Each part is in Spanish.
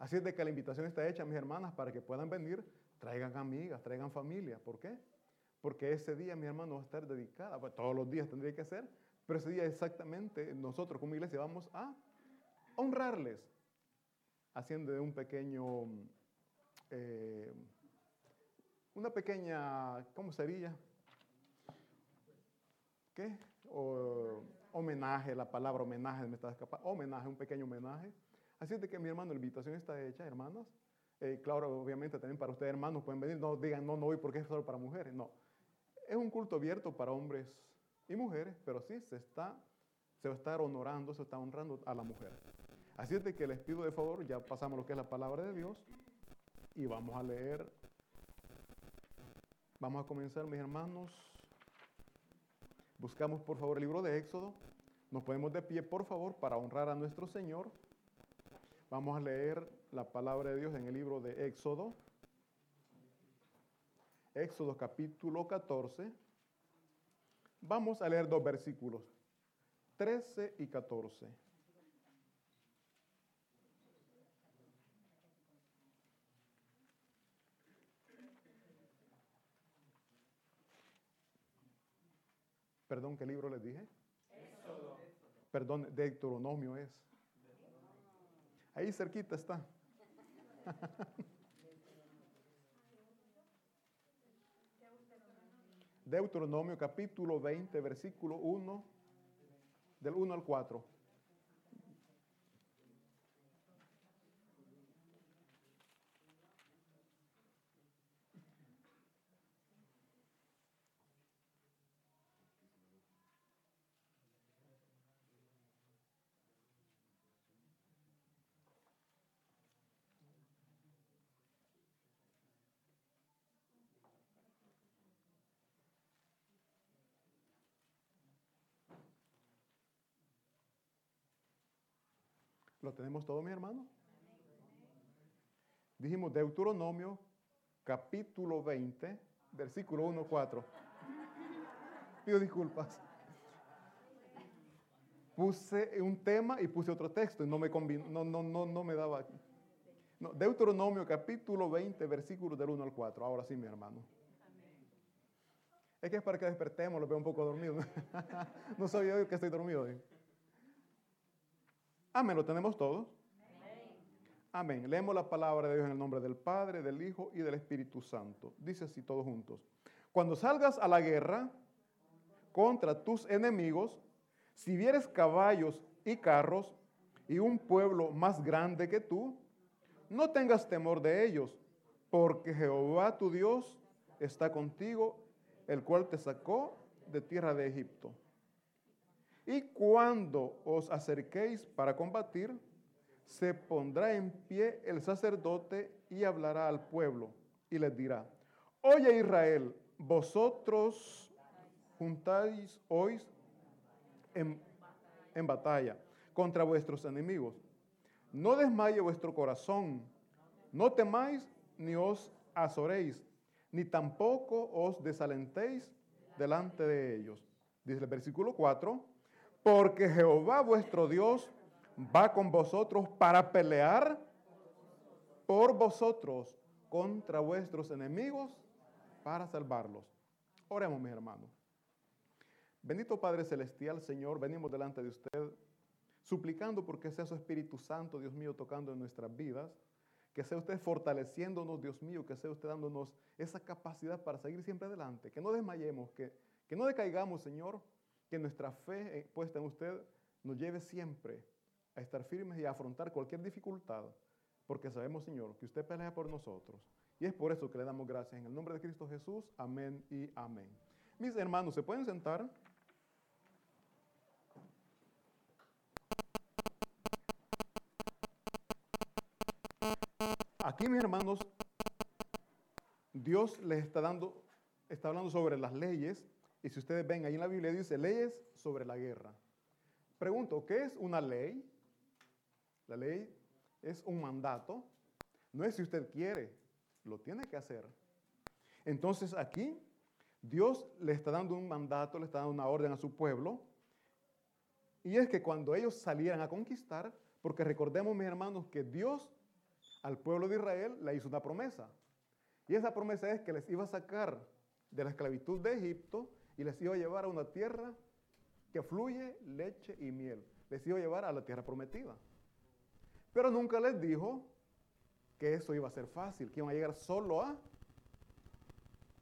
Así es de que la invitación está hecha, mis hermanas, para que puedan venir, traigan amigas, traigan familia. ¿Por qué? Porque ese día, mi hermano, va a estar dedicada, pues, todos los días tendría que ser, pero ese día exactamente nosotros como iglesia vamos a honrarles, haciendo un pequeño, eh, una pequeña, ¿cómo sería? ¿Qué? homenaje, la palabra homenaje me está escapando, homenaje, un pequeño homenaje. Así es de que mi hermano, la invitación está hecha, hermanas. Eh, claro, obviamente también para ustedes, hermanos, pueden venir, no digan, no, no voy porque es solo para mujeres, no. Es un culto abierto para hombres y mujeres, pero sí se está, se va a estar honorando, se está honrando a la mujer. Así es de que les pido de favor, ya pasamos lo que es la palabra de Dios y vamos a leer, vamos a comenzar, mis hermanos. Buscamos por favor el libro de Éxodo. Nos ponemos de pie, por favor, para honrar a nuestro Señor. Vamos a leer la palabra de Dios en el libro de Éxodo. Éxodo capítulo 14. Vamos a leer dos versículos, 13 y 14. Perdón, ¿qué libro les dije? Éxodo. Perdón, de Deuteronomio es. Ahí cerquita está. Deuteronomio capítulo 20, versículo 1, del 1 al 4. ¿Lo tenemos todo, mi hermano? Dijimos Deuteronomio, capítulo 20, versículo 1, 4. Pido disculpas. Puse un tema y puse otro texto y no me no, no, no, no me daba. No, Deuteronomio capítulo 20, versículo del 1 al 4. Ahora sí, mi hermano. Es que es para que despertemos, lo veo un poco dormido. no sabía que estoy dormido. ¿eh? Amén, lo tenemos todos. Amén. Leemos la palabra de Dios en el nombre del Padre, del Hijo y del Espíritu Santo. Dice así todos juntos. Cuando salgas a la guerra contra tus enemigos, si vieres caballos y carros y un pueblo más grande que tú, no tengas temor de ellos, porque Jehová tu Dios está contigo, el cual te sacó de tierra de Egipto. Y cuando os acerquéis para combatir, se pondrá en pie el sacerdote y hablará al pueblo y les dirá, oye Israel, vosotros juntáis hoy en, en batalla contra vuestros enemigos. No desmaye vuestro corazón, no temáis ni os azoréis, ni tampoco os desalentéis delante de ellos. Dice el versículo 4, porque Jehová vuestro Dios va con vosotros para pelear por vosotros contra vuestros enemigos para salvarlos. Oremos, mis hermanos. Bendito Padre Celestial, Señor, venimos delante de usted suplicando porque sea su Espíritu Santo, Dios mío, tocando en nuestras vidas, que sea usted fortaleciéndonos, Dios mío, que sea usted dándonos esa capacidad para seguir siempre adelante, que no desmayemos, que, que no decaigamos, Señor, que nuestra fe eh, puesta en usted nos lleve siempre a estar firmes y a afrontar cualquier dificultad, porque sabemos, Señor, que usted pelea por nosotros. Y es por eso que le damos gracias. En el nombre de Cristo Jesús, amén y amén. Mis hermanos, ¿se pueden sentar? Aquí, mis hermanos, Dios les está dando, está hablando sobre las leyes y si ustedes ven ahí en la Biblia dice leyes sobre la guerra. Pregunto, ¿qué es una ley? La ley es un mandato. No es si usted quiere, lo tiene que hacer. Entonces aquí Dios le está dando un mandato, le está dando una orden a su pueblo. Y es que cuando ellos salieran a conquistar, porque recordemos mis hermanos que Dios al pueblo de Israel le hizo una promesa. Y esa promesa es que les iba a sacar de la esclavitud de Egipto y les iba a llevar a una tierra que fluye leche y miel. Les iba a llevar a la tierra prometida. Pero nunca les dijo que eso iba a ser fácil, que iban a llegar solo a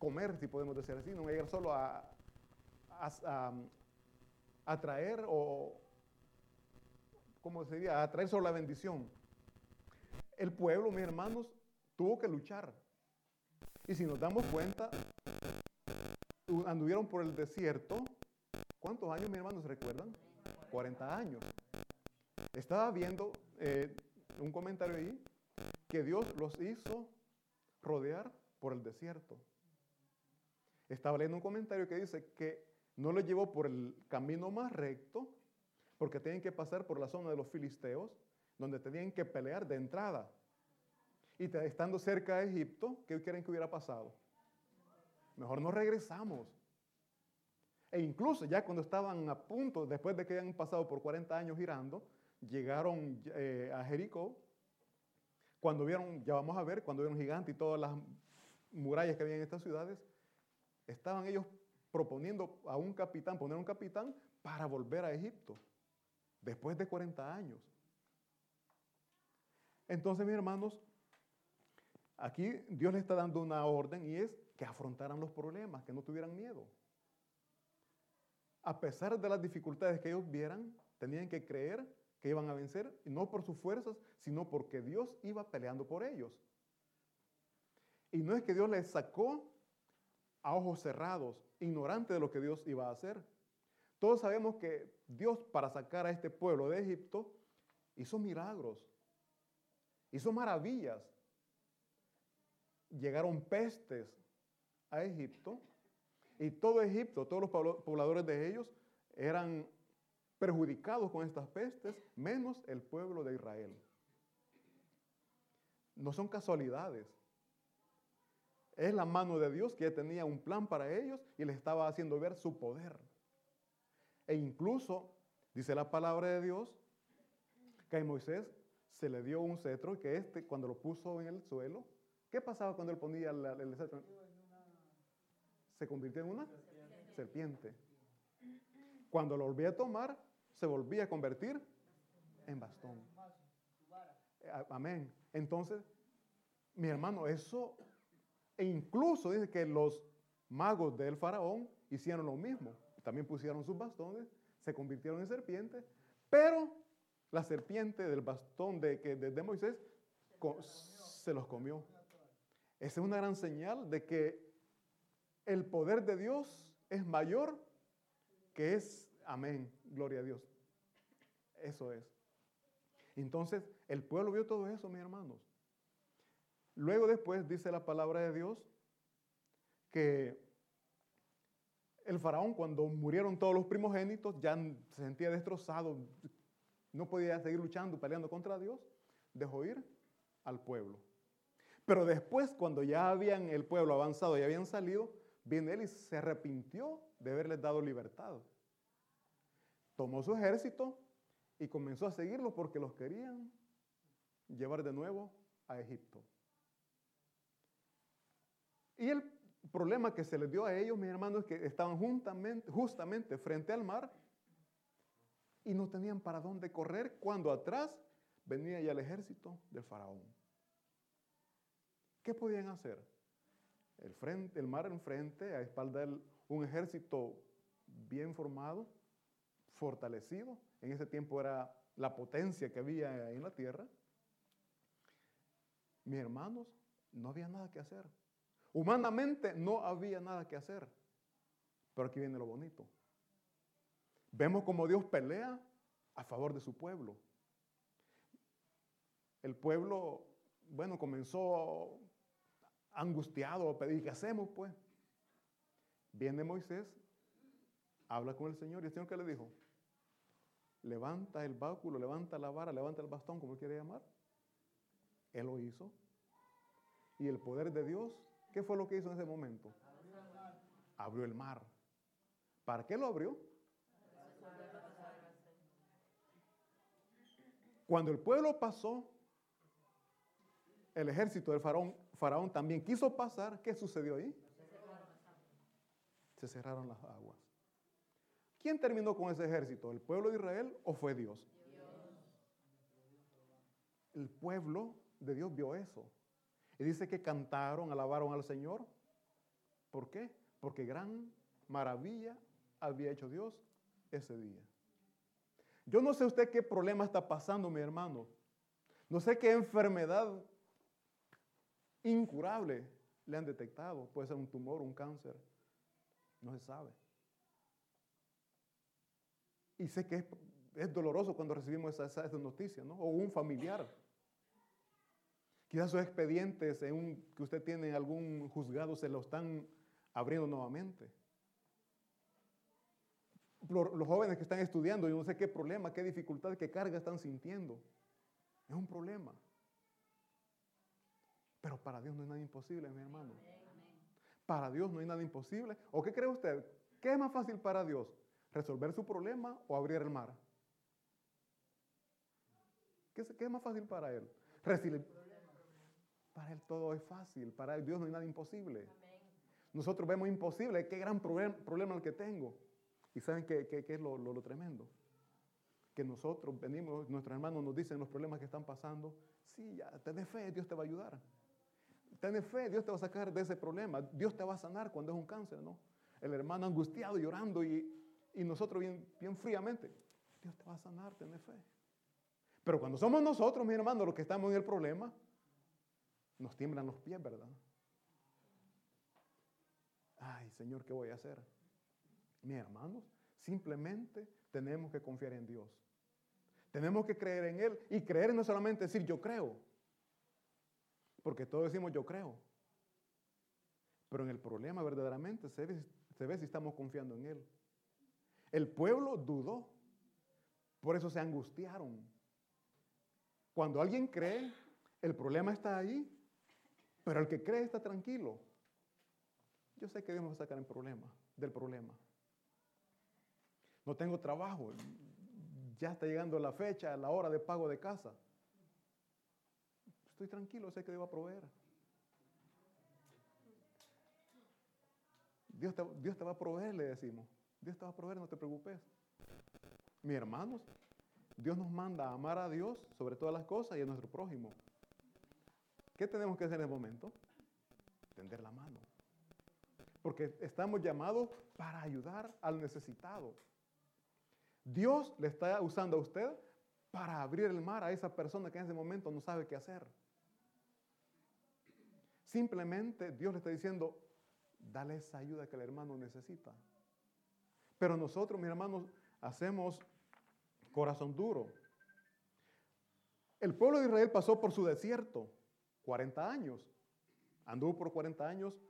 comer, si podemos decir así, no iban a llegar solo a, a, traer o, ¿cómo? A traer solo la bendición. El pueblo, mis hermanos, tuvo que luchar. Y si nos damos cuenta, anduvieron por el desierto. ¿Cuántos años, mis hermanos, recuerdan? 40 años. Estaba viendo eh, un comentario ahí que Dios los hizo rodear por el desierto. Estaba leyendo un comentario que dice que no los llevó por el camino más recto, porque tenían que pasar por la zona de los filisteos, donde tenían que pelear de entrada. Y estando cerca de Egipto, ¿qué creen que hubiera pasado? Mejor no regresamos. E incluso ya cuando estaban a punto, después de que habían pasado por 40 años girando, llegaron eh, a Jericó. Cuando vieron, ya vamos a ver, cuando vieron gigante y todas las murallas que había en estas ciudades, estaban ellos proponiendo a un capitán, poner un capitán para volver a Egipto, después de 40 años. Entonces, mis hermanos, Aquí Dios le está dando una orden y es que afrontaran los problemas, que no tuvieran miedo. A pesar de las dificultades que ellos vieran, tenían que creer que iban a vencer, y no por sus fuerzas, sino porque Dios iba peleando por ellos. Y no es que Dios les sacó a ojos cerrados, ignorante de lo que Dios iba a hacer. Todos sabemos que Dios para sacar a este pueblo de Egipto hizo milagros, hizo maravillas llegaron pestes a Egipto y todo Egipto, todos los pobladores de ellos eran perjudicados con estas pestes, menos el pueblo de Israel. No son casualidades. Es la mano de Dios que tenía un plan para ellos y les estaba haciendo ver su poder. E incluso, dice la palabra de Dios, que a Moisés se le dio un cetro que este, cuando lo puso en el suelo, ¿Qué pasaba cuando él ponía el, cetro? Se convirtió en una serpiente. Cuando lo volvía a tomar, se volvía a convertir en bastón. Amén. Entonces, mi hermano, eso, e incluso dice que los magos del faraón hicieron lo mismo. También pusieron sus bastones, se convirtieron en serpientes, pero la serpiente del bastón de, que, de Moisés se los comió. Esa es una gran señal de que el poder de Dios es mayor que es, amén, gloria a Dios. Eso es. Entonces, el pueblo vio todo eso, mis hermanos. Luego después dice la palabra de Dios que el faraón cuando murieron todos los primogénitos ya se sentía destrozado, no podía seguir luchando, peleando contra Dios, dejó ir al pueblo. Pero después, cuando ya habían el pueblo avanzado y habían salido, viene él y se arrepintió de haberles dado libertad. Tomó su ejército y comenzó a seguirlos porque los querían llevar de nuevo a Egipto. Y el problema que se les dio a ellos, mis hermanos, es que estaban justamente frente al mar y no tenían para dónde correr cuando atrás venía ya el ejército del faraón. ¿Qué podían hacer? El, frente, el mar enfrente, a espalda de un ejército bien formado, fortalecido. En ese tiempo era la potencia que había en la tierra. Mis hermanos, no había nada que hacer. Humanamente no había nada que hacer. Pero aquí viene lo bonito. Vemos como Dios pelea a favor de su pueblo. El pueblo, bueno, comenzó angustiado a pedir, ¿qué hacemos pues? Viene Moisés, habla con el Señor y el Señor ¿qué le dijo? Levanta el báculo, levanta la vara, levanta el bastón, como quiere llamar. Él lo hizo. Y el poder de Dios, ¿qué fue lo que hizo en ese momento? Abrió el mar. ¿Para qué lo abrió? Cuando el pueblo pasó, el ejército del faraón, faraón también quiso pasar, ¿qué sucedió ahí? Se cerraron las aguas. ¿Quién terminó con ese ejército? ¿El pueblo de Israel o fue Dios? El pueblo de Dios vio eso. Y dice que cantaron, alabaron al Señor. ¿Por qué? Porque gran maravilla había hecho Dios ese día. Yo no sé usted qué problema está pasando, mi hermano. No sé qué enfermedad incurable le han detectado. Puede ser un tumor, un cáncer. No se sabe. Y sé que es, doloroso cuando recibimos esa, esa, noticia, ¿no? O un familiar. Quizás sus expedientes en un, que usted tiene en algún juzgado se lo están abriendo nuevamente. Los, jóvenes que están estudiando, yo no sé qué problema, qué dificultad, qué carga están sintiendo. Es un problema. Pero para Dios no hay nada imposible, mi hermano. Para Dios no hay nada imposible. ¿O qué cree usted? ¿Qué es más fácil para Dios? ¿Resolver su problema o abrir el mar? ¿Qué es, más fácil para Él? Para Él todo es fácil. Para Dios no hay nada imposible. Nosotros vemos imposible. Qué gran problema el que tengo. ¿Y saben qué, es lo, tremendo? Que nosotros venimos, nuestros hermanos nos dicen los problemas que están pasando. Sí, ya, ten fe, Dios te va a ayudar. Ten fe, Dios te va a sacar de ese problema. Dios te va a sanar cuando es un cáncer, ¿no? El hermano angustiado, llorando y, nosotros bien, bien fríamente. Dios te va a sanar, ten fe. Pero cuando somos nosotros, mi hermano, los que estamos en el problema, nos tiemblan los pies, ¿verdad? Ay, Señor, ¿qué voy a hacer? Mis hermanos, simplemente tenemos que confiar en Dios. Tenemos que creer en Él. Y creer no solamente decir yo creo. Porque todos decimos yo creo. Pero en el problema verdaderamente se ve, si estamos confiando en Él. El pueblo dudó. Por eso se angustiaron. Cuando alguien cree, el problema está ahí. Pero el que cree está tranquilo. Yo sé que Dios nos va a sacar el problema, del problema no tengo trabajo, ya está llegando la fecha, la hora de pago de casa. Estoy tranquilo, sé que Dios va a proveer. Dios te, Dios te va a proveer, le decimos. Dios te va a proveer, no te preocupes. Mis hermanos, Dios nos manda a amar a Dios sobre todas las cosas y a nuestro prójimo. ¿Qué tenemos que hacer en el momento? Tender la mano. Porque estamos llamados para ayudar al necesitado. Dios le está usando a usted para abrir el mar a esa persona que en ese momento no sabe qué hacer. Simplemente Dios le está diciendo, dale esa ayuda que el hermano necesita. Pero nosotros, mis hermanos, hacemos corazón duro. El pueblo de Israel pasó por su desierto 40 años. Anduvo por 40 años.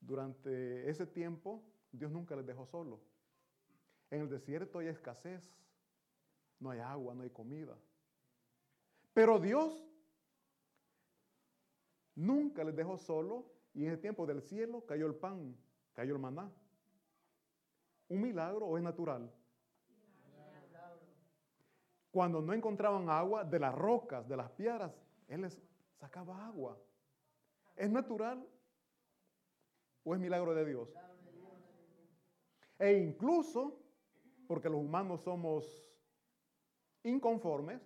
Durante ese tiempo, Dios nunca les dejó solo. En el desierto hay escasez, no hay agua, no hay comida. Pero Dios nunca les dejó solo y en el tiempo del cielo cayó el pan, cayó el maná. ¿Un milagro o es natural? Cuando no encontraban agua de las rocas, de las piedras, Él les sacaba agua. ¿Es natural o es milagro de Dios? E incluso porque los humanos somos inconformes,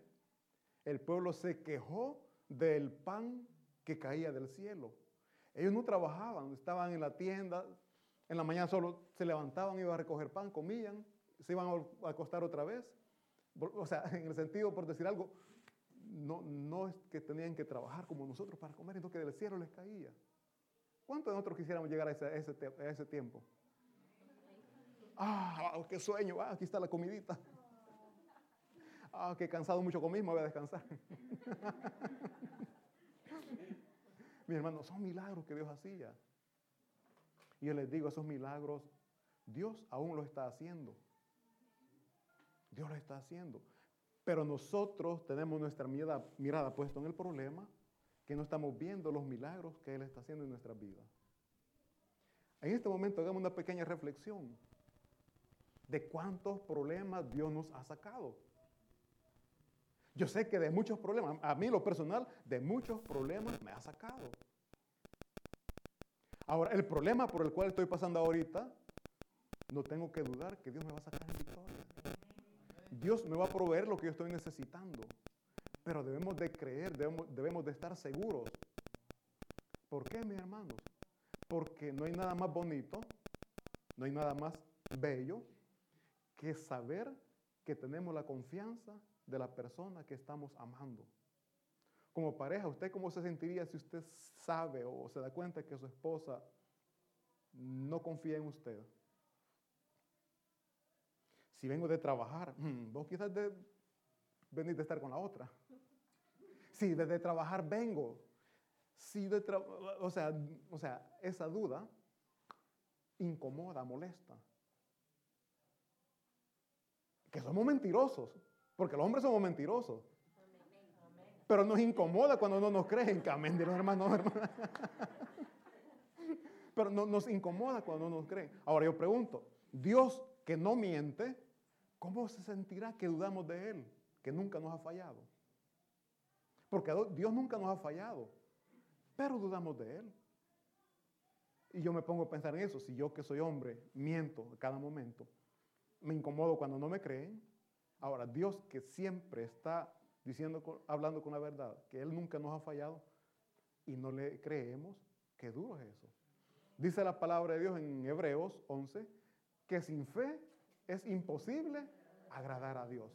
el pueblo se quejó del pan que caía del cielo. Ellos no trabajaban, estaban en la tienda, en la mañana solo se levantaban, iban a recoger pan, comían, se iban a acostar otra vez. O sea, en el sentido, por decir algo, no, no es que tenían que trabajar como nosotros para comer, sino que del cielo les caía. ¿Cuántos de nosotros quisiéramos llegar a ese, a ese tiempo? Ah, qué sueño, ah, aquí está la comidita. Ah, qué cansado mucho comí, me voy a descansar. Mi hermano, son milagros que Dios hacía. Y yo les digo, esos milagros, Dios aún lo está haciendo. Dios lo está haciendo. Pero nosotros tenemos nuestra mirada, mirada puesta en el problema, que no estamos viendo los milagros que Él está haciendo en nuestra vida. En este momento hagamos una pequeña reflexión de cuántos problemas Dios nos ha sacado. Yo sé que de muchos problemas, a mí lo personal, de muchos problemas me ha sacado. Ahora, el problema por el cual estoy pasando ahorita, no tengo que dudar que Dios me va a sacar en victoria. Dios me va a proveer lo que yo estoy necesitando. Pero debemos de creer, debemos, debemos de estar seguros. ¿Por qué, mis hermanos? Porque no hay nada más bonito, no hay nada más bello que saber que tenemos la confianza de la persona que estamos amando. Como pareja, ¿usted cómo se sentiría si usted sabe o se da cuenta que su esposa no confía en usted? Si vengo de trabajar, mm, vos quizás de venir de estar con la otra. Si desde trabajar vengo, si de o, sea, o sea, esa duda incomoda, molesta. Que somos mentirosos, porque los hombres somos mentirosos. Pero nos incomoda cuando no nos creen, amén, hermano, hermano. Pero no, nos incomoda cuando no nos creen. Ahora yo pregunto, Dios que no miente, ¿cómo se sentirá que dudamos de Él, que nunca nos ha fallado? Porque Dios nunca nos ha fallado, pero dudamos de Él. Y yo me pongo a pensar en eso, si yo que soy hombre miento a cada momento, me incomodo cuando no me creen. Ahora, Dios que siempre está diciendo, hablando con la verdad, que Él nunca nos ha fallado y no le creemos, qué duro es eso. Dice la palabra de Dios en Hebreos 11 que sin fe es imposible agradar a Dios.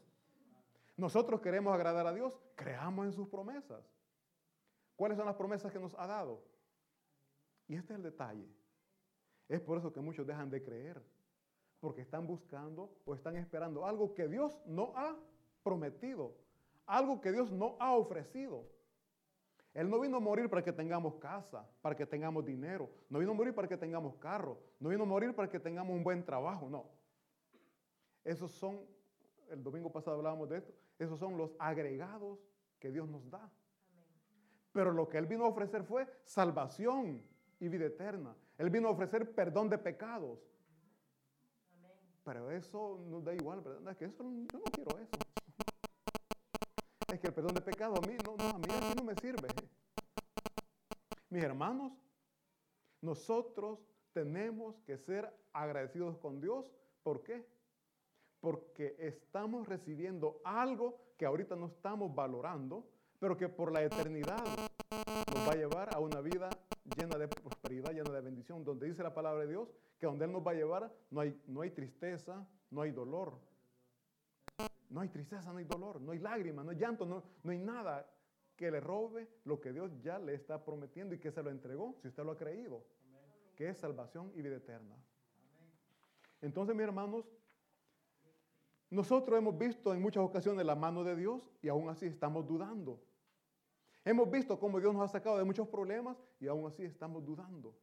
Nosotros queremos agradar a Dios, creamos en sus promesas. ¿Cuáles son las promesas que nos ha dado? Y este es el detalle. Es por eso que muchos dejan de creer, porque están buscando o están esperando algo que Dios no ha prometido algo que Dios no ha ofrecido. Él no vino a morir para que tengamos casa, para que tengamos dinero. No vino a morir para que tengamos carro. No vino a morir para que tengamos un buen trabajo. No. Esos son, el domingo pasado hablábamos de esto, esos son los agregados que Dios nos da. Pero lo que Él vino a ofrecer fue salvación y vida eterna. Él vino a ofrecer perdón de pecados. Pero eso nos da igual, ¿verdad? Es que eso, yo no quiero eso es que el perdón de pecado a mí no, no, a mí no me sirve. Mis hermanos, nosotros tenemos que ser agradecidos con Dios. ¿Por qué? Porque estamos recibiendo algo que ahorita no estamos valorando, pero que por la eternidad nos va a llevar a una vida llena de prosperidad, llena de bendición, donde dice la palabra de Dios que donde Él nos va a llevar no hay, no hay tristeza, no hay dolor, no hay tristeza, no hay dolor, no hay lágrimas, no hay llanto, no, no hay nada que le robe lo que Dios ya le está prometiendo y que se lo entregó, si usted lo ha creído, que es salvación y vida eterna. Entonces, mis hermanos, nosotros hemos visto en muchas ocasiones la mano de Dios y aún así estamos dudando. Hemos visto cómo Dios nos ha sacado de muchos problemas y aún así estamos dudando.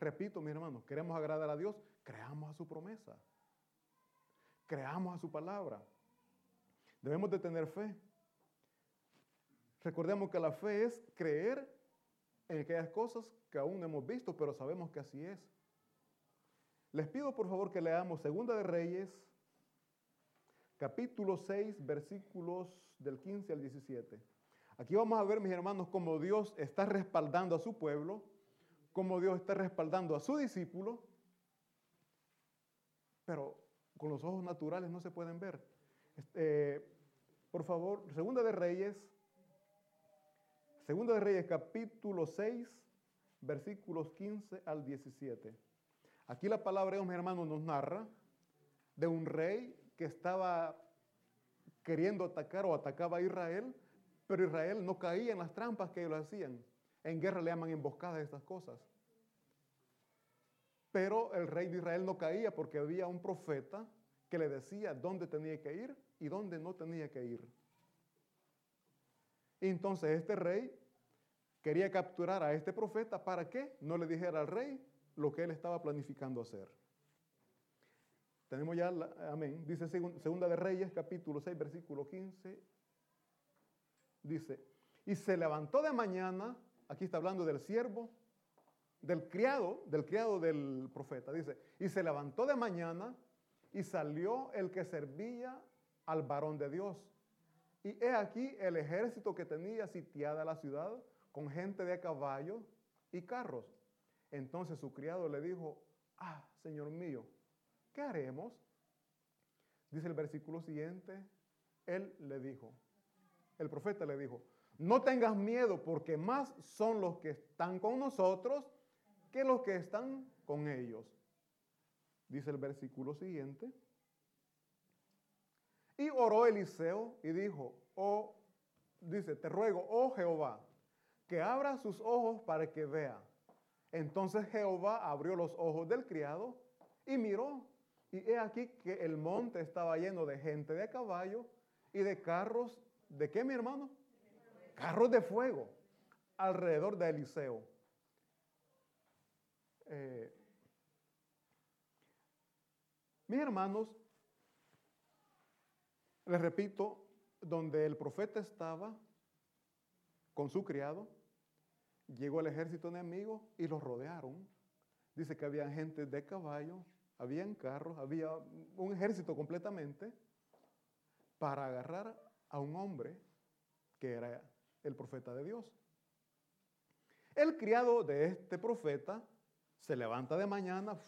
Repito, mis hermanos, queremos agradar a Dios, creamos a su promesa creamos a su palabra. Debemos de tener fe. Recordemos que la fe es creer en aquellas cosas que aún no hemos visto, pero sabemos que así es. Les pido por favor que leamos Segunda de Reyes, capítulo 6, versículos del 15 al 17. Aquí vamos a ver, mis hermanos, cómo Dios está respaldando a su pueblo, cómo Dios está respaldando a su discípulo, pero con los ojos naturales no se pueden ver. Este, por favor, Segunda de Reyes, Segunda de Reyes capítulo 6, versículos 15 al 17. Aquí la palabra de Dios, mi hermano, nos narra de un rey que estaba queriendo atacar o atacaba a Israel, pero Israel no caía en las trampas que ellos hacían. En guerra le llaman emboscadas estas cosas. Pero el rey de Israel no caía porque había un profeta que le decía dónde tenía que ir y dónde no tenía que ir. entonces este rey quería capturar a este profeta para que no le dijera al rey lo que él estaba planificando hacer. Tenemos ya, amén, dice Segunda de Reyes, capítulo 6, versículo 15. Dice, y se levantó de mañana, aquí está hablando del siervo, del criado, del criado del profeta, dice, y se levantó de mañana y salió el que servía al varón de Dios Y he aquí el ejército que tenía sitiada la ciudad con gente de caballo y carros. Entonces su criado le dijo, ah, Señor mío, ¿qué haremos? Dice el versículo siguiente, él le dijo, el profeta le dijo, no tengas miedo porque más son los que están con nosotros que los que están con ellos. Dice el versículo siguiente. Y oró Eliseo y dijo, oh, dice, te ruego, oh Jehová, que abra sus ojos para que vea. Entonces Jehová abrió los ojos del criado y miró. Y he aquí que el monte estaba lleno de gente de caballo y de carros. ¿De qué, mi hermano? Carros de fuego alrededor de Eliseo. Eh, mis hermanos, les repito, donde el profeta estaba con su criado, llegó el ejército enemigo y los rodearon. Dice que había gente de caballo, habían carros, había un ejército completamente para agarrar a un hombre que era el profeta de Dios. El criado de este profeta se levanta de mañana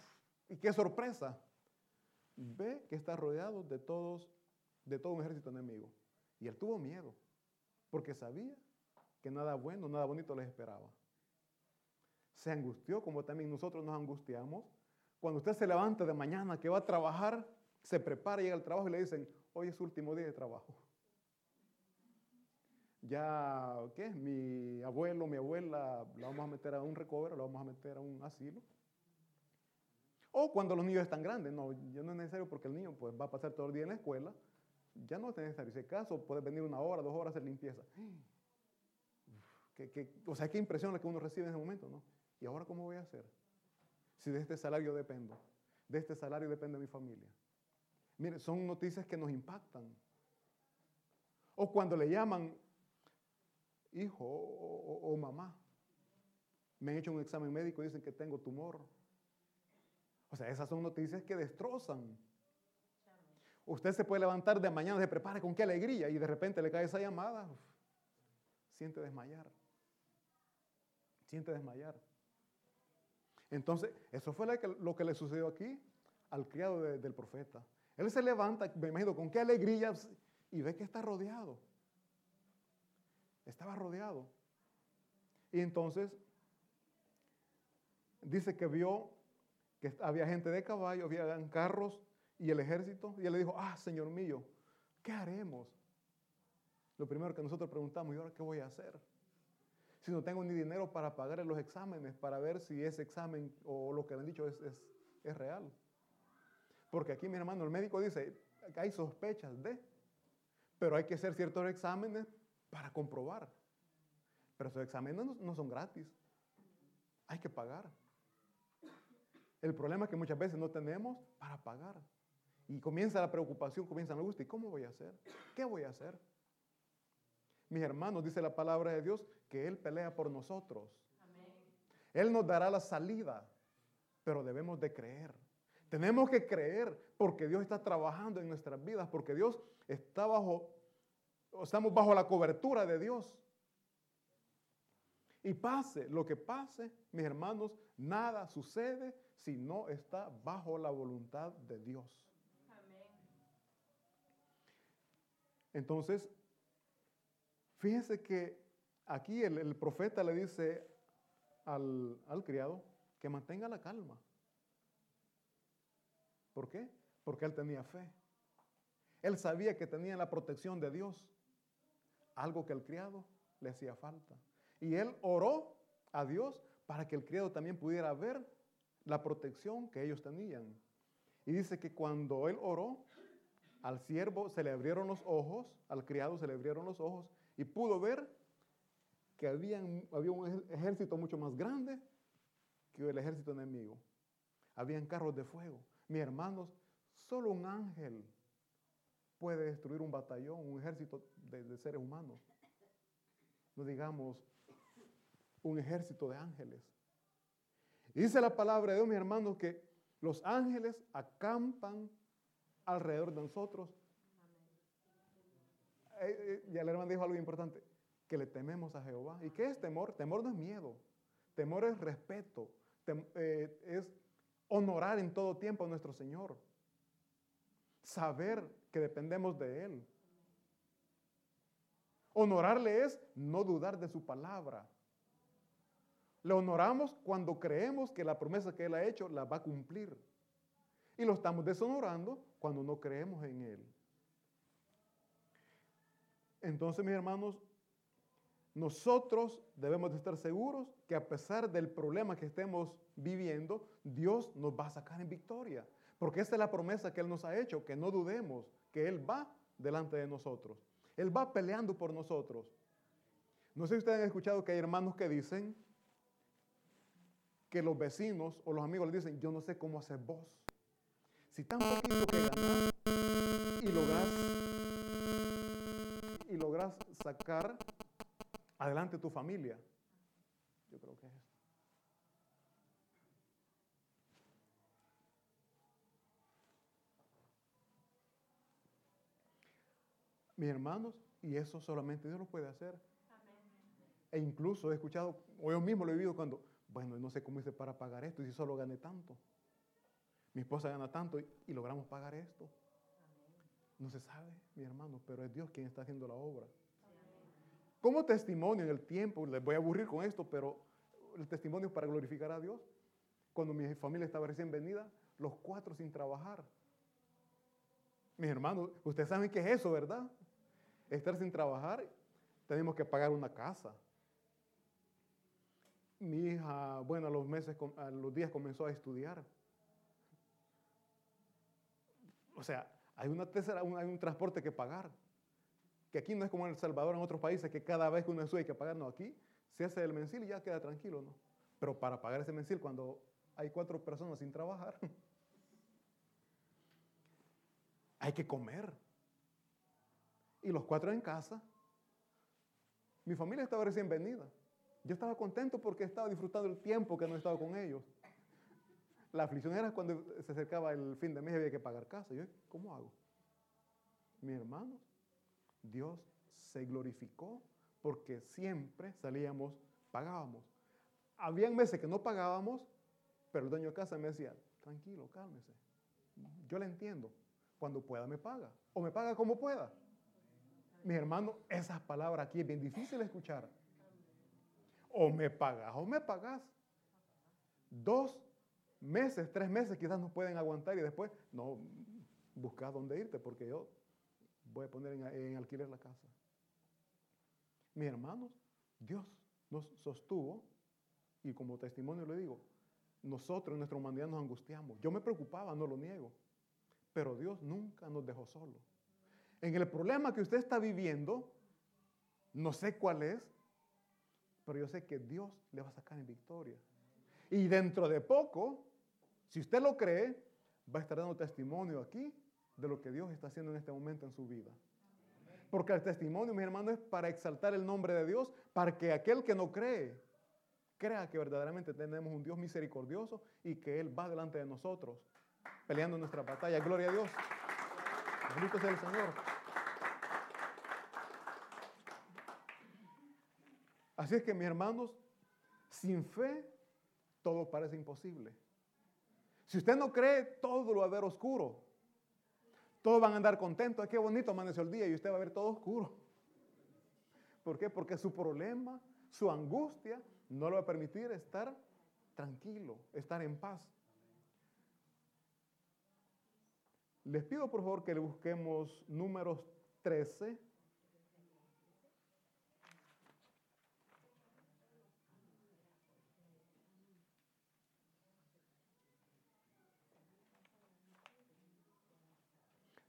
y qué sorpresa, ve que está rodeado de todos, de todo un ejército enemigo. Y él tuvo miedo, porque sabía que nada bueno, nada bonito les esperaba. Se angustió como también nosotros nos angustiamos. Cuando usted se levanta de mañana que va a trabajar, se prepara, llega al trabajo y le dicen, hoy es su último día de trabajo ya, ¿qué? Mi abuelo, mi abuela, la vamos a meter a un recover, la vamos a meter a un asilo. O cuando los niños están grandes, no, ya no es necesario porque el niño pues, va a pasar todo el día en la escuela, ya no es necesario. Si caso, puede venir una hora, dos horas de limpieza. o sea, qué impresión la que uno recibe en ese momento, ¿no? ¿Y ahora cómo voy a hacer? Si de este salario dependo, de este salario depende mi familia. Mire, son noticias que nos impactan. O cuando le llaman hijo o, mamá. Me han hecho un examen médico y dicen que tengo tumor. O sea, esas son noticias que destrozan. Usted se puede levantar de mañana, se prepara con qué alegría y de repente le cae esa llamada. siente desmayar. Siente desmayar. Entonces, eso fue lo que le sucedió aquí al criado del profeta. Él se levanta, me imagino, con qué alegría y ve que está rodeado. Estaba rodeado. Y entonces dice que vio que había gente de caballo, había carros y el ejército. Y él le dijo, ah, Señor mío, ¿qué haremos? Lo primero que nosotros preguntamos, ¿y ahora qué voy a hacer? Si no tengo ni dinero para pagar los exámenes, para ver si ese examen o lo que le han dicho es, es real. Porque aquí, mi hermano, el médico dice hay sospechas de, pero hay que hacer ciertos exámenes para comprobar. Pero esos exámenes no, son gratis. Hay que pagar. El problema es que muchas veces no tenemos para pagar. Y comienza la preocupación, comienza la angustia. ¿Y cómo voy a hacer? ¿Qué voy a hacer? Mis hermanos, dice la palabra de Dios, que Él pelea por nosotros. Él nos dará la salida, pero debemos de creer. Tenemos que creer porque Dios está trabajando en nuestras vidas, porque Dios está bajo estamos bajo la cobertura de Dios. Y pase lo que pase, mis hermanos, nada sucede si no está bajo la voluntad de Dios. Entonces, fíjense que aquí el, profeta le dice al, al criado que mantenga la calma. ¿Por qué? Porque él tenía fe. Él sabía que tenía la protección de Dios algo que el criado le hacía falta. Y él oró a Dios para que el criado también pudiera ver la protección que ellos tenían. Y dice que cuando él oró, al siervo se le abrieron los ojos, al criado se le abrieron los ojos y pudo ver que había, había un ejército mucho más grande que el ejército enemigo. Habían carros de fuego. Mis hermanos, solo un ángel puede destruir un batallón, un ejército de, seres humanos. No digamos un ejército de ángeles. Dice la palabra de Dios, mis hermanos, que los ángeles acampan alrededor de nosotros. eh, ya el hermano dijo algo importante, que le tememos a Jehová. ¿Y qué es temor? Temor no es miedo, temor es respeto, eh, es honorar en todo tiempo a nuestro Señor, saber que dependemos de Él. Honorarle es no dudar de su palabra. Le honoramos cuando creemos que la promesa que Él ha hecho la va a cumplir. Y lo estamos deshonorando cuando no creemos en Él. Entonces, mis hermanos, nosotros debemos de estar seguros que a pesar del problema que estemos viviendo, Dios nos va a sacar en victoria. Porque esta es la promesa que Él nos ha hecho, que no dudemos, Él va delante de nosotros. Él va peleando por nosotros. No sé si ustedes han escuchado que hay hermanos que dicen que los vecinos o los amigos le dicen, yo no sé cómo hacer vos. Si tan poquito que ganas y logras, y logras sacar adelante tu familia. Yo creo que es. Mis hermanos, y eso solamente Dios lo puede hacer. E incluso he escuchado, o yo mismo lo he vivido cuando, bueno, no sé cómo hice para pagar esto, y si solo gané tanto. Mi esposa gana tanto y, y logramos pagar esto. No se sabe, mi hermano, pero es Dios quien está haciendo la obra. Como testimonio en el tiempo, les voy a aburrir con esto, pero el testimonio es para glorificar a Dios. Cuando mi familia estaba recién venida, los cuatro sin trabajar. Mis hermanos, ustedes saben qué es eso, ¿verdad? Estar sin trabajar, tenemos que pagar una casa. Mi hija, bueno, a los meses, a los días comenzó a estudiar. O sea, hay una tercera, hay un transporte que pagar que aquí no es como en El Salvador, en otros países, que cada vez que uno sube hay que pagar, no, aquí se hace el mensil y ya queda tranquilo, ¿no? Pero para pagar ese mensil cuando hay cuatro personas sin trabajar, hay que comer. Y los cuatro en casa, mi familia estaba recién venida. Yo estaba contento porque estaba disfrutando el tiempo que no estaba con ellos. La aflicción era cuando se acercaba el fin de mes y había que pagar casa. Yo, ¿cómo hago? Mi hermano, Dios se glorificó porque siempre salíamos, pagábamos. Habían meses que no pagábamos, pero el dueño de casa me decía, tranquilo, cálmese. Yo le entiendo. Cuando pueda me paga. O me paga como pueda. Mis hermanos, esas palabras aquí es bien difícil escuchar. O me pagas o me pagas. Dos meses, tres meses quizás no pueden aguantar y después, no, busca dónde irte porque yo voy a poner en, alquiler la casa. Mis hermanos, Dios nos sostuvo y como testimonio le digo, nosotros en nuestra humanidad nos angustiamos. Yo me preocupaba, no lo niego, pero Dios nunca nos dejó solos. En el problema que usted está viviendo, no sé cuál es, pero yo sé que Dios le va a sacar en victoria. Y dentro de poco, si usted lo cree, va a estar dando testimonio aquí de lo que Dios está haciendo en este momento en su vida. Porque el testimonio, mi hermano, es para exaltar el nombre de Dios, para que aquel que no cree, crea que verdaderamente tenemos un Dios misericordioso y que Él va delante de nosotros, peleando nuestra batalla. Gloria a Dios. Bendito sea el Señor. Así es que, mis hermanos, sin fe, todo parece imposible. Si usted no cree, todo lo va a ver oscuro. Todos van a andar contentos. Qué bonito amaneció el día y usted va a ver todo oscuro. ¿Por qué? Porque su problema, su angustia, no le va a permitir estar tranquilo, estar en paz. Les pido por favor que le busquemos números 13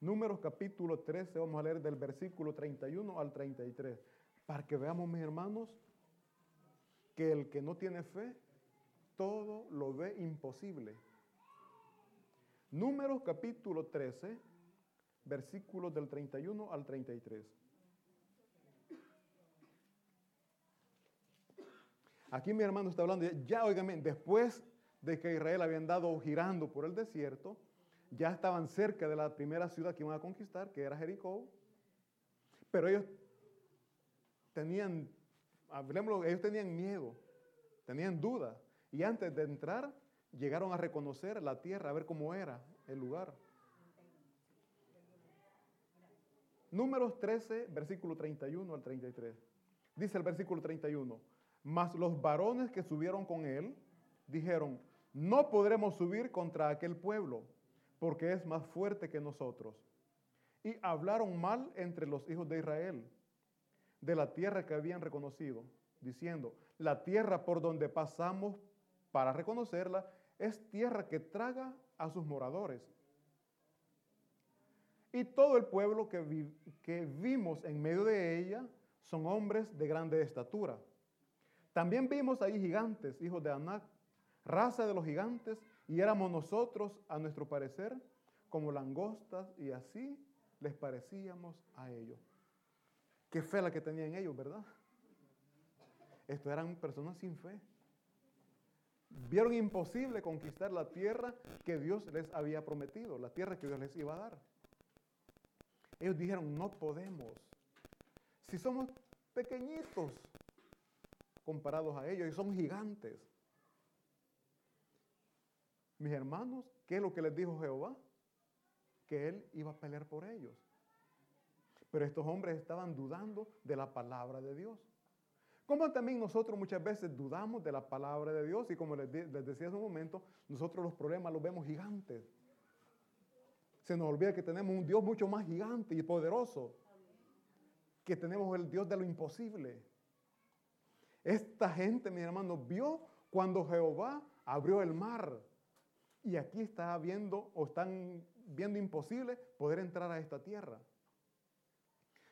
Números capítulo 13, vamos a leer del versículo 31 al 33, para que veamos, mis hermanos, que el que no tiene fe, todo lo ve imposible. Números capítulo 13, versículos del 31 al 33. Aquí mi hermano está hablando, ya oigan, después de que Israel había andado girando por el desierto, ya estaban cerca de la primera ciudad que iban a conquistar, que era Jericó. Pero ellos tenían, hablemos, ellos tenían miedo, tenían duda. Y antes de entrar, llegaron a reconocer la tierra, a ver cómo era el lugar. Números 13, versículo 31 al 33. Dice el versículo 31, mas los varones que subieron con él dijeron, no podremos subir contra aquel pueblo, porque es más fuerte que nosotros. Y hablaron mal entre los hijos de Israel de la tierra que habían reconocido, diciendo, la tierra por donde pasamos para reconocerla es tierra que traga a sus moradores. Y todo el pueblo que, que vimos en medio de ella son hombres de grande estatura. También vimos ahí gigantes, hijos de Anac, raza de los gigantes, y éramos nosotros, a nuestro parecer, como langostas, y así les parecíamos a ellos. Qué fe la que tenían ellos, ¿verdad? Estos eran personas sin fe. Vieron imposible conquistar la tierra que Dios les había prometido, la tierra que Dios les iba a dar. Ellos dijeron, no podemos. Si somos pequeñitos comparados a ellos y son gigantes. Mis hermanos, ¿qué es lo que les dijo Jehová? Que él iba a pelear por ellos. Pero estos hombres estaban dudando de la palabra de Dios. Como también nosotros muchas veces dudamos de la palabra de Dios y como les, decía hace un momento, nosotros los problemas los vemos gigantes. Se nos olvida que tenemos un Dios mucho más gigante y poderoso, que tenemos el Dios de lo imposible. Esta gente, mi hermano, vio cuando Jehová abrió el mar. Y aquí está viendo o están viendo imposible poder entrar a esta tierra.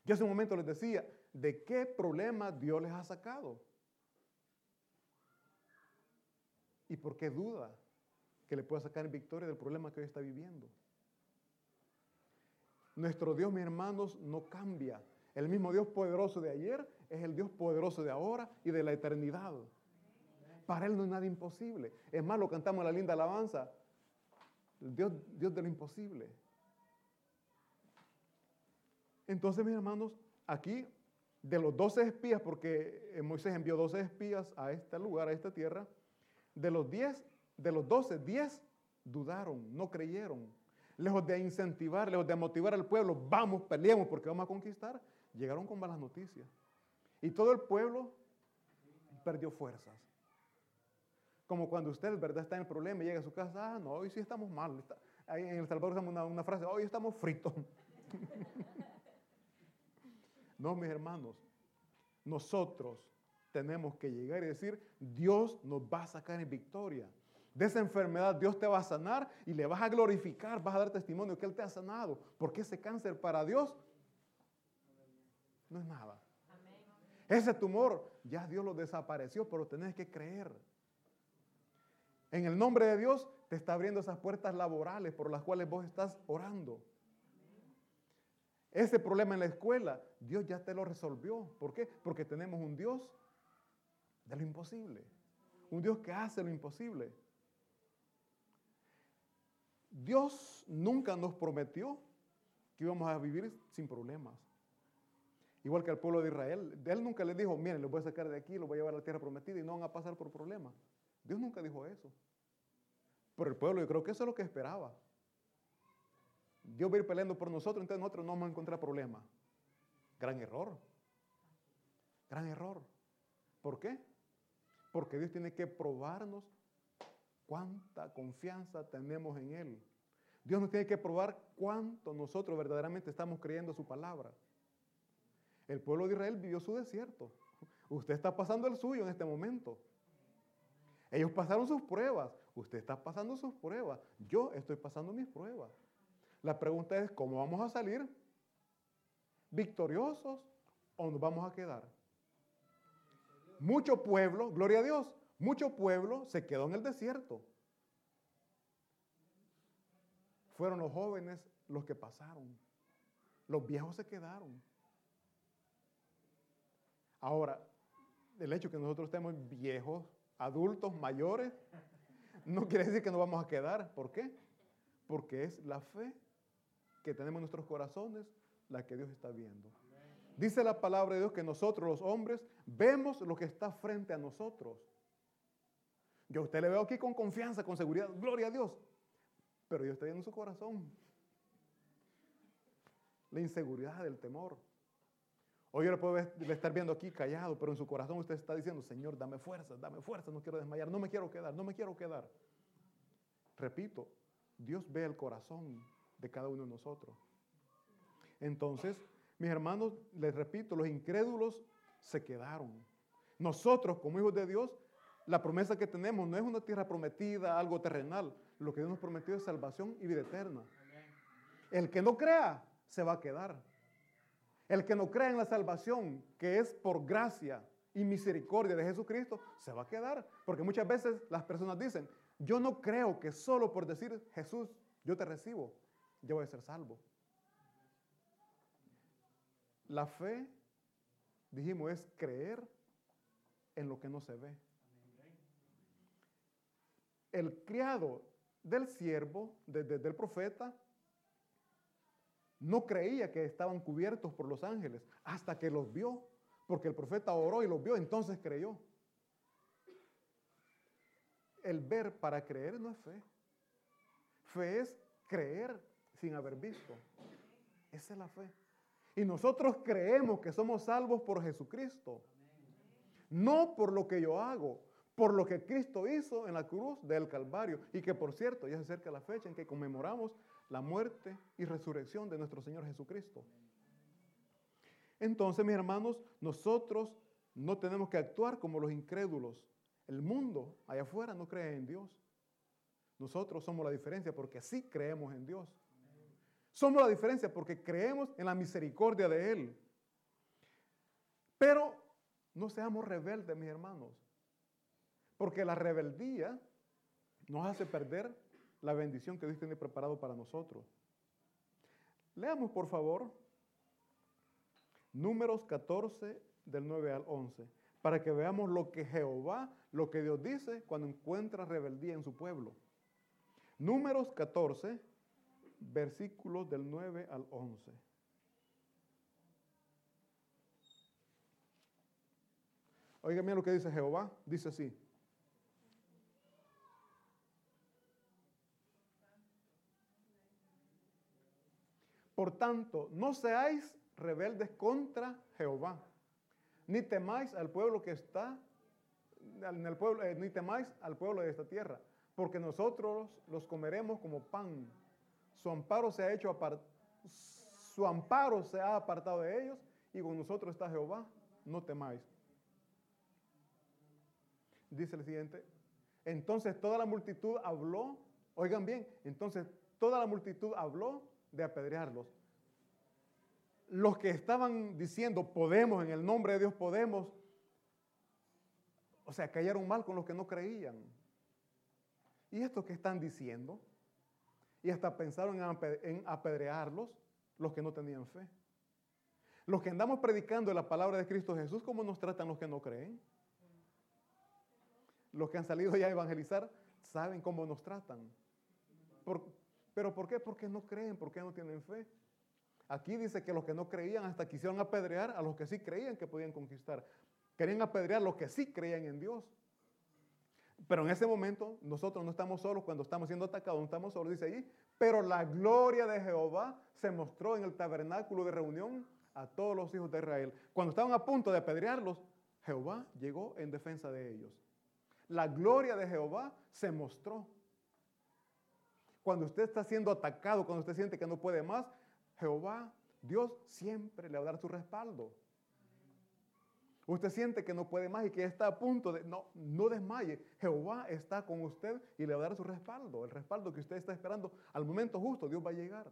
Yo hace un momento les decía, ¿de qué problema Dios les ha sacado? ¿Y por qué duda que le pueda sacar victoria del problema que hoy está viviendo? Nuestro Dios, mis hermanos, no cambia. El mismo Dios poderoso de ayer es el Dios poderoso de ahora y de la eternidad. Para Él no es nada imposible. Es más, lo cantamos en la linda alabanza. Dios, Dios de lo imposible. Entonces, mis hermanos, aquí de los 12 espías, porque eh, Moisés envió 12 espías a este lugar, a esta tierra, de los 10, de los 12, 10 dudaron, no creyeron. Lejos de incentivar, lejos de motivar al pueblo, vamos, peleemos porque vamos a conquistar, llegaron con malas noticias. Y todo el pueblo perdió fuerzas. Como cuando usted, ¿verdad?, está en el problema y llega a su casa, ah, no, hoy sí estamos mal. En El Salvador usamos una, una frase, hoy estamos fritos. No, mis hermanos, nosotros tenemos que llegar y decir, Dios nos va a sacar en victoria. De esa enfermedad Dios te va a sanar y le vas a glorificar, vas a dar testimonio que Él te ha sanado. Porque ese cáncer para Dios no es nada. Ese tumor ya Dios lo desapareció, pero tenés que creer. En el nombre de Dios te está abriendo esas puertas laborales por las cuales vos estás orando. Ese problema en la escuela, Dios ya te lo resolvió. ¿Por qué? Porque tenemos un Dios de lo imposible. Un Dios que hace lo imposible. Dios nunca nos prometió que íbamos a vivir sin problemas. Igual que al pueblo de Israel. Él nunca le dijo, miren, los voy a sacar de aquí, los voy a llevar a la tierra prometida y no van a pasar por problemas. Dios nunca dijo eso. Pero el pueblo yo creo que eso es lo que esperaba. Dios va a ir peleando por nosotros, entonces nosotros no vamos a encontrar problemas. Gran error. Gran error. ¿Por qué? Porque Dios tiene que probarnos cuánta confianza tenemos en Él. Dios nos tiene que probar cuánto nosotros verdaderamente estamos creyendo su palabra. El pueblo de Israel vivió su desierto. Usted está pasando el suyo en este momento. Ellos pasaron sus pruebas. Usted está pasando sus pruebas. Yo estoy pasando mis pruebas. La pregunta es, ¿cómo vamos a salir? ¿Victoriosos o nos vamos a quedar? Mucho pueblo, gloria a Dios, mucho pueblo se quedó en el desierto. Fueron los jóvenes los que pasaron. Los viejos se quedaron. Ahora, el hecho que nosotros estemos viejos, adultos, mayores, no quiere decir que nos vamos a quedar. ¿Por qué? Porque es la fe que tenemos en nuestros corazones la que Dios está viendo. Dice la palabra de Dios que nosotros los hombres vemos lo que está frente a nosotros. Yo a usted le veo aquí con confianza, con seguridad, gloria a Dios. Pero yo estoy en su corazón. La inseguridad, el temor. Hoy yo le puedo estar viendo aquí callado, pero en su corazón usted está diciendo, Señor, dame fuerza, dame fuerza, no quiero desmayar, no me quiero quedar, no me quiero quedar. Repito, Dios ve el corazón de cada uno de nosotros. Entonces, mis hermanos, les repito, los incrédulos se quedaron. Nosotros, como hijos de Dios, la promesa que tenemos no es una tierra prometida, algo terrenal. Lo que Dios nos prometió es salvación y vida eterna. El que no crea, se va a quedar. El que no crea en la salvación, que es por gracia y misericordia de Jesucristo, se va a quedar. Porque muchas veces las personas dicen, yo no creo que solo por decir Jesús, yo te recibo, yo voy a ser salvo. La fe, dijimos, es creer en lo que no se ve. El criado del siervo, del profeta, no creía que estaban cubiertos por los ángeles hasta que los vio, porque el profeta oró y los vio, entonces creyó. El ver para creer no es fe. Fe es creer sin haber visto. Esa es la fe. Y nosotros creemos que somos salvos por Jesucristo. No por lo que yo hago, por lo que Cristo hizo en la cruz del Calvario. Y que por cierto, ya se acerca la fecha en que conmemoramos la muerte y resurrección de nuestro Señor Jesucristo. Entonces, mis hermanos, nosotros no tenemos que actuar como los incrédulos. El mundo allá afuera no cree en Dios. Nosotros somos la diferencia porque sí creemos en Dios. Somos la diferencia porque creemos en la misericordia de Él. Pero no seamos rebeldes, mis hermanos. Porque la rebeldía nos hace perder la bendición que Dios tiene preparado para nosotros. Leamos, por favor, números 14 del 9 al 11, para que veamos lo que Jehová, lo que Dios dice cuando encuentra rebeldía en su pueblo. Números 14, versículos del 9 al 11. Oigan lo que dice Jehová. Dice así. Por tanto, no seáis rebeldes contra Jehová, ni temáis al pueblo que está en el pueblo, eh, ni temáis al pueblo de esta tierra, porque nosotros los comeremos como pan. Su amparo se ha hecho su amparo se ha apartado de ellos y con nosotros está Jehová, no temáis. Dice el siguiente, entonces toda la multitud habló, oigan bien, entonces toda la multitud habló de apedrearlos. Los que estaban diciendo podemos, en el nombre de Dios podemos, o sea, cayeron mal con los que no creían. ¿Y estos que están diciendo? Y hasta pensaron en apedrearlos los que no tenían fe. Los que andamos predicando la palabra de Cristo Jesús, ¿cómo nos tratan los que no creen? Los que han salido ya a evangelizar saben cómo nos tratan. ¿Pero por qué? Porque no creen, porque no tienen fe. Aquí dice que los que no creían hasta quisieron apedrear a los que sí creían que podían conquistar. Querían apedrear a los que sí creían en Dios. Pero en ese momento nosotros no estamos solos cuando estamos siendo atacados, no estamos solos, dice allí. Pero la gloria de Jehová se mostró en el tabernáculo de reunión a todos los hijos de Israel. Cuando estaban a punto de apedrearlos, Jehová llegó en defensa de ellos. La gloria de Jehová se mostró. Cuando usted está siendo atacado, cuando usted siente que no puede más, Jehová, Dios siempre le va a dar su respaldo. Usted siente que no puede más y que está a punto de, no, no desmaye. Jehová está con usted y le va a dar su respaldo, el respaldo que usted está esperando. Al momento justo, Dios va a llegar.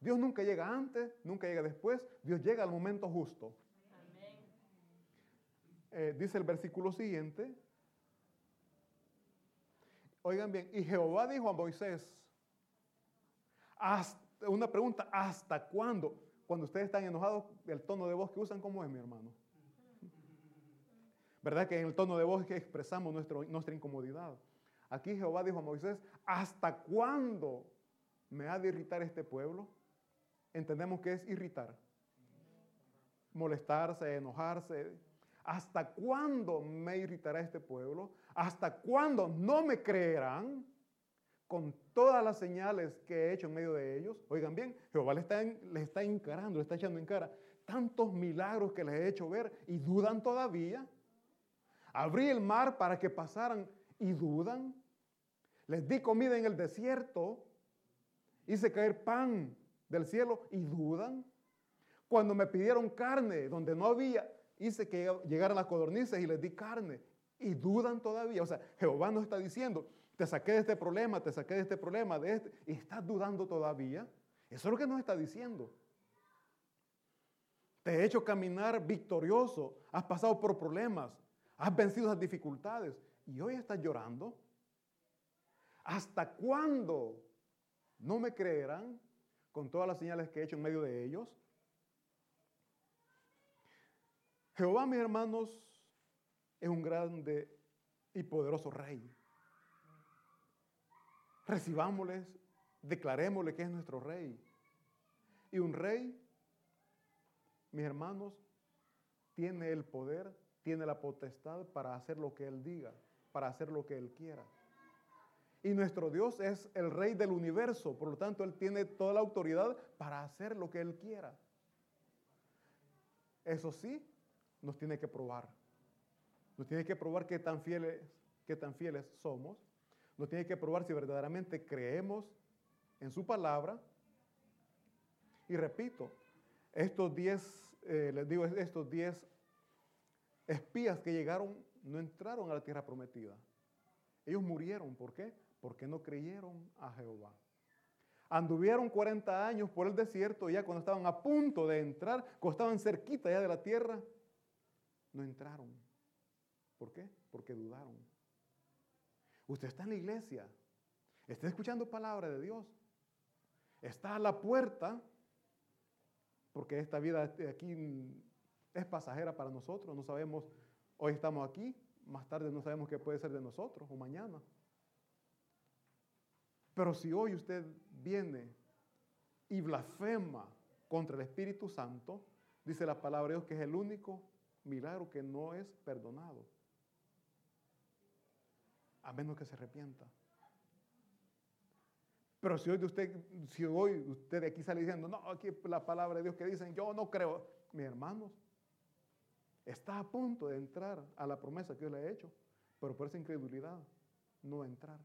Dios nunca llega antes, nunca llega después, Dios llega al momento justo. Eh, dice el versículo siguiente. Oigan bien, y Jehová dijo a Moisés, una pregunta, ¿hasta cuándo? Cuando ustedes están enojados, el tono de voz que usan, ¿cómo es, mi hermano? ¿Verdad que en el tono de voz que expresamos nuestra incomodidad? Aquí Jehová dijo a Moisés, ¿hasta cuándo me ha de irritar este pueblo? Entendemos que es irritar, molestarse, enojarse. ¿Hasta cuándo me irritará este pueblo? ¿Hasta cuándo no me creerán con todas las señales que he hecho en medio de ellos? Oigan bien, Jehová les está, les está encarando, les está echando en cara tantos milagros que les he hecho ver y dudan todavía. Abrí el mar para que pasaran y dudan. Les di comida en el desierto. Hice caer pan del cielo y dudan. Cuando me pidieron carne donde no había, hice que llegaran las codornices y les di carne y dudan todavía. O sea, Jehová nos está diciendo, te saqué de este problema, te saqué de este problema, de este, y estás dudando todavía. Eso es lo que nos está diciendo. Te he hecho caminar victorioso, has pasado por problemas, has vencido las dificultades y hoy estás llorando. ¿Hasta cuándo no me creerán con todas las señales que he hecho en medio de ellos? Jehová, mis hermanos, es un grande y poderoso rey. Recibámosles, declarémosle que es nuestro rey. Y un rey, mis hermanos, tiene el poder, tiene la potestad para hacer lo que Él diga, para hacer lo que Él quiera. Y nuestro Dios es el rey del universo, por lo tanto Él tiene toda la autoridad para hacer lo que Él quiera. Eso sí, nos tiene que probar. Nos tiene que probar qué tan fieles, qué tan fieles somos. Nos tiene que probar si verdaderamente creemos en su palabra. Y repito, estos diez, eh, les digo, estos diez espías que llegaron no entraron a la tierra prometida. Ellos murieron. ¿Por qué? Porque no creyeron a Jehová. Anduvieron 40 años por el desierto, ya cuando estaban a punto de entrar, cuando estaban cerquita ya de la tierra, no entraron. ¿Por qué? Porque dudaron. Usted está en la iglesia, está escuchando palabra de Dios, está a la puerta, porque esta vida aquí es pasajera para nosotros, no sabemos, hoy estamos aquí, más tarde no sabemos qué puede ser de nosotros o mañana. Pero si hoy usted viene y blasfema contra el Espíritu Santo, dice la palabra de Dios que es el único milagro que no es perdonado. A menos que se arrepienta. Pero si hoy usted, si hoy usted de aquí sale diciendo, no, aquí la palabra de Dios que dicen, yo no creo, mis hermanos, está a punto de entrar a la promesa que Dios le ha hecho, pero por esa incredulidad no entrar.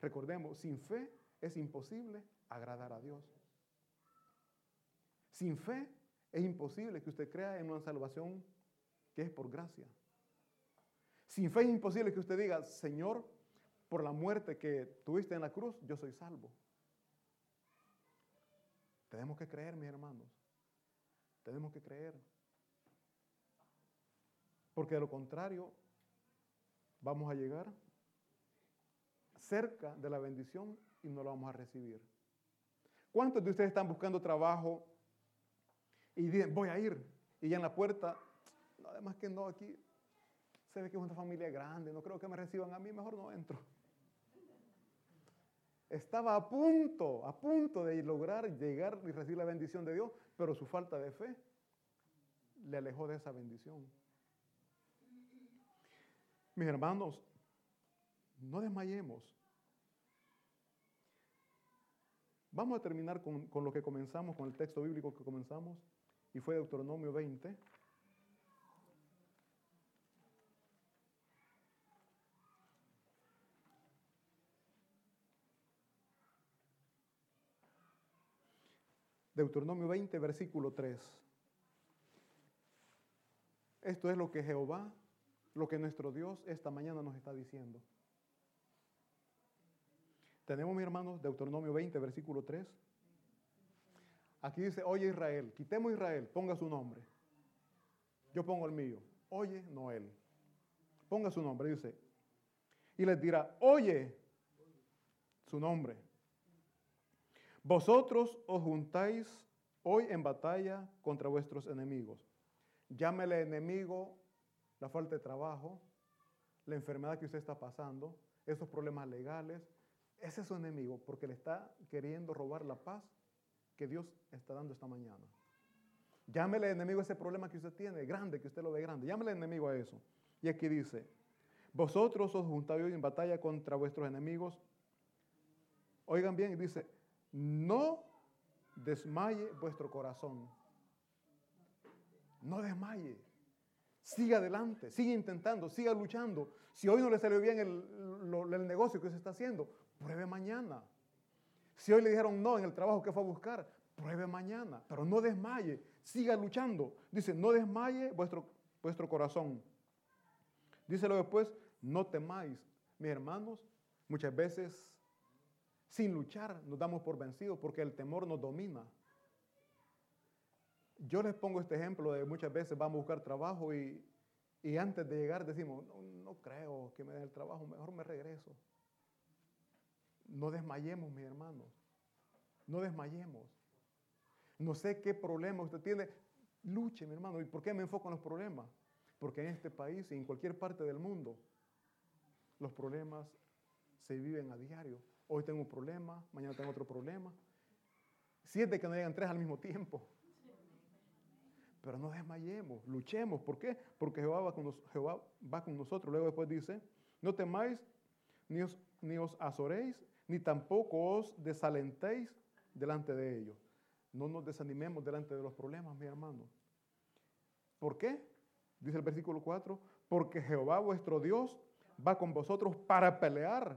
Recordemos, sin fe es imposible agradar a Dios. Sin fe es imposible que usted crea en una salvación que es por gracia. Sin fe es imposible que usted diga, Señor, por la muerte que tuviste en la cruz, yo soy salvo. Tenemos que creer, mis hermanos. Tenemos que creer. Porque de lo contrario, vamos a llegar cerca de la bendición y no la vamos a recibir. ¿Cuántos de ustedes están buscando trabajo y dicen, voy a ir. Y ya en la puerta, además que no, aquí se ve que es una familia grande, no creo que me reciban a mí, mejor no entro. Estaba a punto, a punto de lograr llegar y recibir la bendición de Dios, pero su falta de fe le alejó de esa bendición. Mis hermanos, no desmayemos. Vamos a terminar con, con, lo que comenzamos, con el texto bíblico que comenzamos y fue Deuteronomio 20. Deuteronomio 20, versículo 3. Esto es lo que Jehová, lo que nuestro Dios esta mañana nos está diciendo. Tenemos, mi hermanos, Deuteronomio 20, versículo 3. Aquí dice, oye Israel, quitemos Israel, ponga su nombre. Yo pongo el mío. Oye Noel. Ponga su nombre, dice. Y les dirá, oye su nombre. Vosotros os juntáis hoy en batalla contra vuestros enemigos. Llámele enemigo la falta de trabajo, la enfermedad que usted está pasando, esos problemas legales. Ese es su enemigo porque le está queriendo robar la paz que Dios está dando esta mañana. Llámele enemigo a ese problema que usted tiene, grande, que usted lo ve grande. Llámele enemigo a eso. Y aquí dice, vosotros os juntáis en batalla contra vuestros enemigos. Oigan bien, dice, no desmaye vuestro corazón. No desmaye. Siga adelante, siga intentando, siga luchando. Si hoy no le salió bien el, negocio que se está haciendo, pruebe mañana. Si hoy le dijeron no en el trabajo que fue a buscar, pruebe mañana, pero no desmaye, siga luchando. Dice, no desmaye vuestro, vuestro corazón. Díselo después, no temáis. Mis hermanos, muchas veces sin luchar nos damos por vencidos porque el temor nos domina. Yo les pongo este ejemplo de muchas veces vamos a buscar trabajo y, antes de llegar decimos, no, no creo que me den el trabajo, mejor me regreso. No desmayemos, mis hermanos. No desmayemos. No sé qué problema usted tiene. Luche, mi hermano. ¿Y por qué me enfoco en los problemas? Porque en este país y en cualquier parte del mundo, los problemas se viven a diario. Hoy tengo un problema, mañana tengo otro problema. Siete que no llegan tres al mismo tiempo. Pero no desmayemos, luchemos. ¿Por qué? Porque Jehová va con, Jehová va con nosotros. Luego después dice, no temáis, ni os, ni os azoréis, ni tampoco os desalentéis delante de ellos. No nos desanimemos delante de los problemas, mi hermano. ¿Por qué? Dice el versículo 4, porque Jehová vuestro Dios va con vosotros para pelear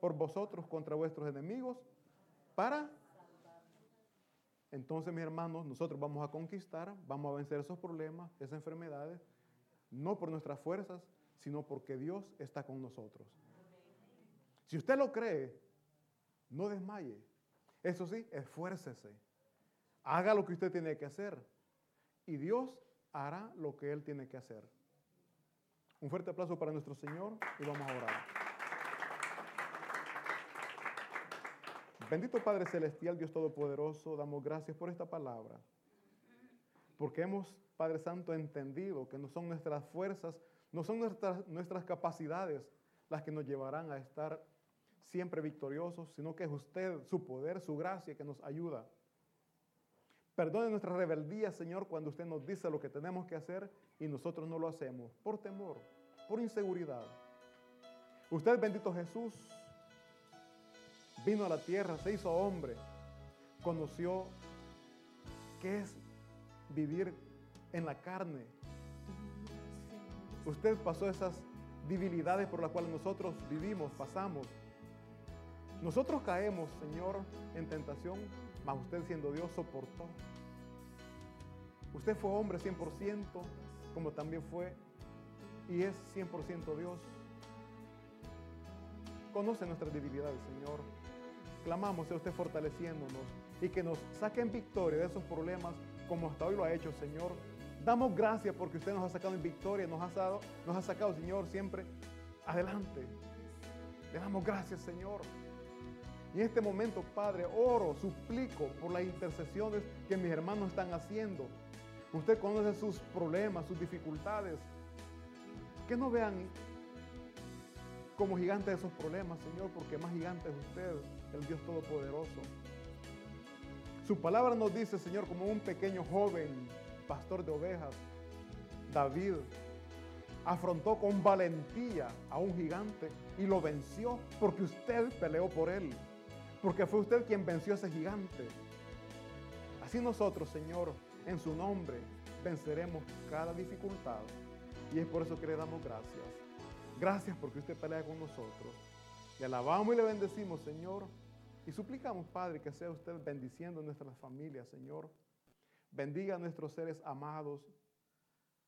por vosotros contra vuestros enemigos, para... Entonces, mis hermanos, nosotros vamos a conquistar, vamos a vencer esos problemas, esas enfermedades, no por nuestras fuerzas, sino porque Dios está con nosotros. Si usted lo cree, no desmaye. Eso sí, esfuércese. Haga lo que usted tiene que hacer. Y Dios hará lo que Él tiene que hacer. Un fuerte aplauso para nuestro Señor y vamos a orar. Bendito Padre Celestial, Dios Todopoderoso, damos gracias por esta palabra. Porque hemos, Padre Santo, entendido que no son nuestras fuerzas, no son nuestras, nuestras capacidades las que nos llevarán a estar siempre victoriosos, sino que es usted, su poder, su gracia que nos ayuda. Perdone nuestra rebeldía, Señor, cuando usted nos dice lo que tenemos que hacer y nosotros no lo hacemos por temor, por inseguridad. Usted, bendito Jesús, vino a la tierra, se hizo hombre, conoció qué es vivir en la carne. Usted pasó esas debilidades por las cuales nosotros vivimos, pasamos. Nosotros caemos, Señor, en tentación, mas usted siendo Dios soportó. Usted fue hombre 100%, como también fue y es 100% Dios. Conoce nuestras debilidades, Señor. Clamamos a usted fortaleciéndonos y que nos saque en victoria de esos problemas como hasta hoy lo ha hecho, Señor. Damos gracias porque usted nos ha sacado en victoria, nos ha, dado, nos ha sacado, Señor, siempre adelante. Le damos gracias, Señor. Y en este momento, Padre, oro, suplico por las intercesiones que mis hermanos están haciendo. Usted conoce sus problemas, sus dificultades. Que no vean como gigantes esos problemas, Señor, porque más gigante es usted, el Dios Todopoderoso. Su palabra nos dice, Señor, como un pequeño joven, pastor de ovejas, David, afrontó con valentía a un gigante y lo venció porque usted peleó por él porque fue usted quien venció a ese gigante. Así nosotros, Señor, en su nombre, venceremos cada dificultad. Y es por eso que le damos gracias. Gracias porque usted pelea con nosotros. Le alabamos y le bendecimos, Señor. Y suplicamos, Padre, que sea usted bendiciendo nuestras familias, Señor. Bendiga a nuestros seres amados.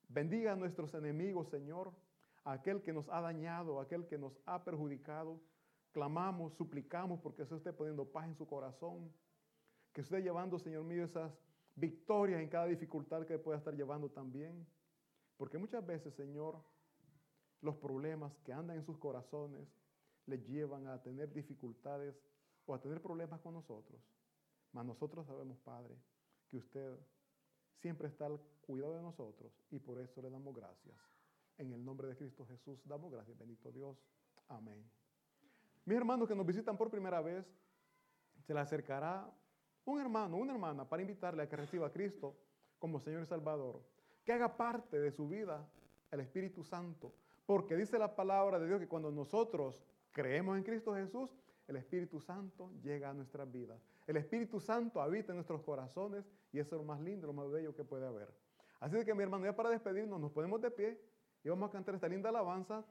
Bendiga a nuestros enemigos, Señor. aquel que nos ha dañado, aquel que nos ha perjudicado clamamos, suplicamos porque usted esté poniendo paz en su corazón, que esté llevando, Señor mío, esas victorias en cada dificultad que pueda estar llevando también. Porque muchas veces, Señor, los problemas que andan en sus corazones le llevan a tener dificultades o a tener problemas con nosotros. Mas nosotros sabemos, Padre, que usted siempre está al cuidado de nosotros y por eso le damos gracias. En el nombre de Cristo Jesús damos gracias, bendito Dios. Amén. Mis hermanos que nos visitan por primera vez, se le acercará un hermano, una hermana, para invitarle a que reciba a Cristo como Señor y Salvador, que haga parte de su vida el Espíritu Santo, porque dice la palabra de Dios que cuando nosotros creemos en Cristo Jesús, el Espíritu Santo llega a nuestras vidas. El Espíritu Santo habita en nuestros corazones y eso es lo más lindo, lo más bello que puede haber. Así que mi hermano, ya para despedirnos, nos ponemos de pie y vamos a cantar esta linda alabanza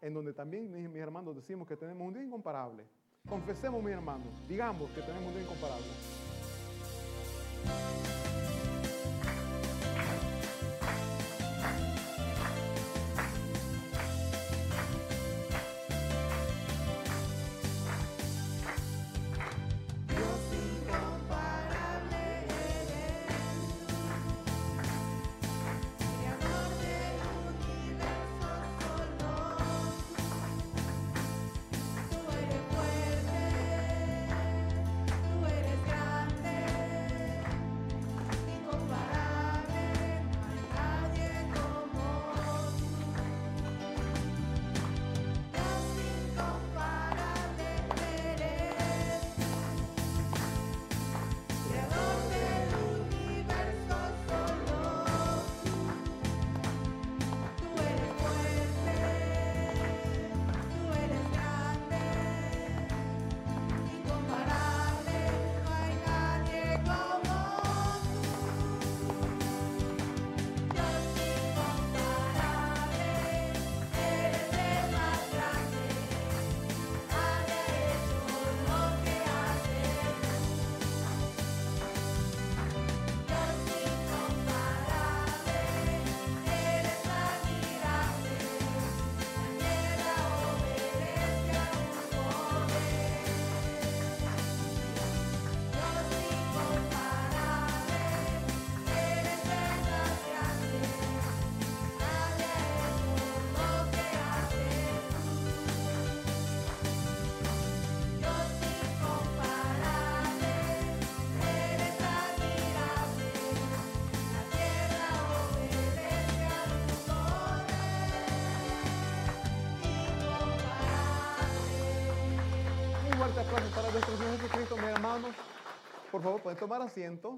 en donde también mis, hermanos decimos que tenemos un día incomparable. Confesemos, mis hermanos, digamos que tenemos un día incomparable. Por favor, pueden tomar asiento.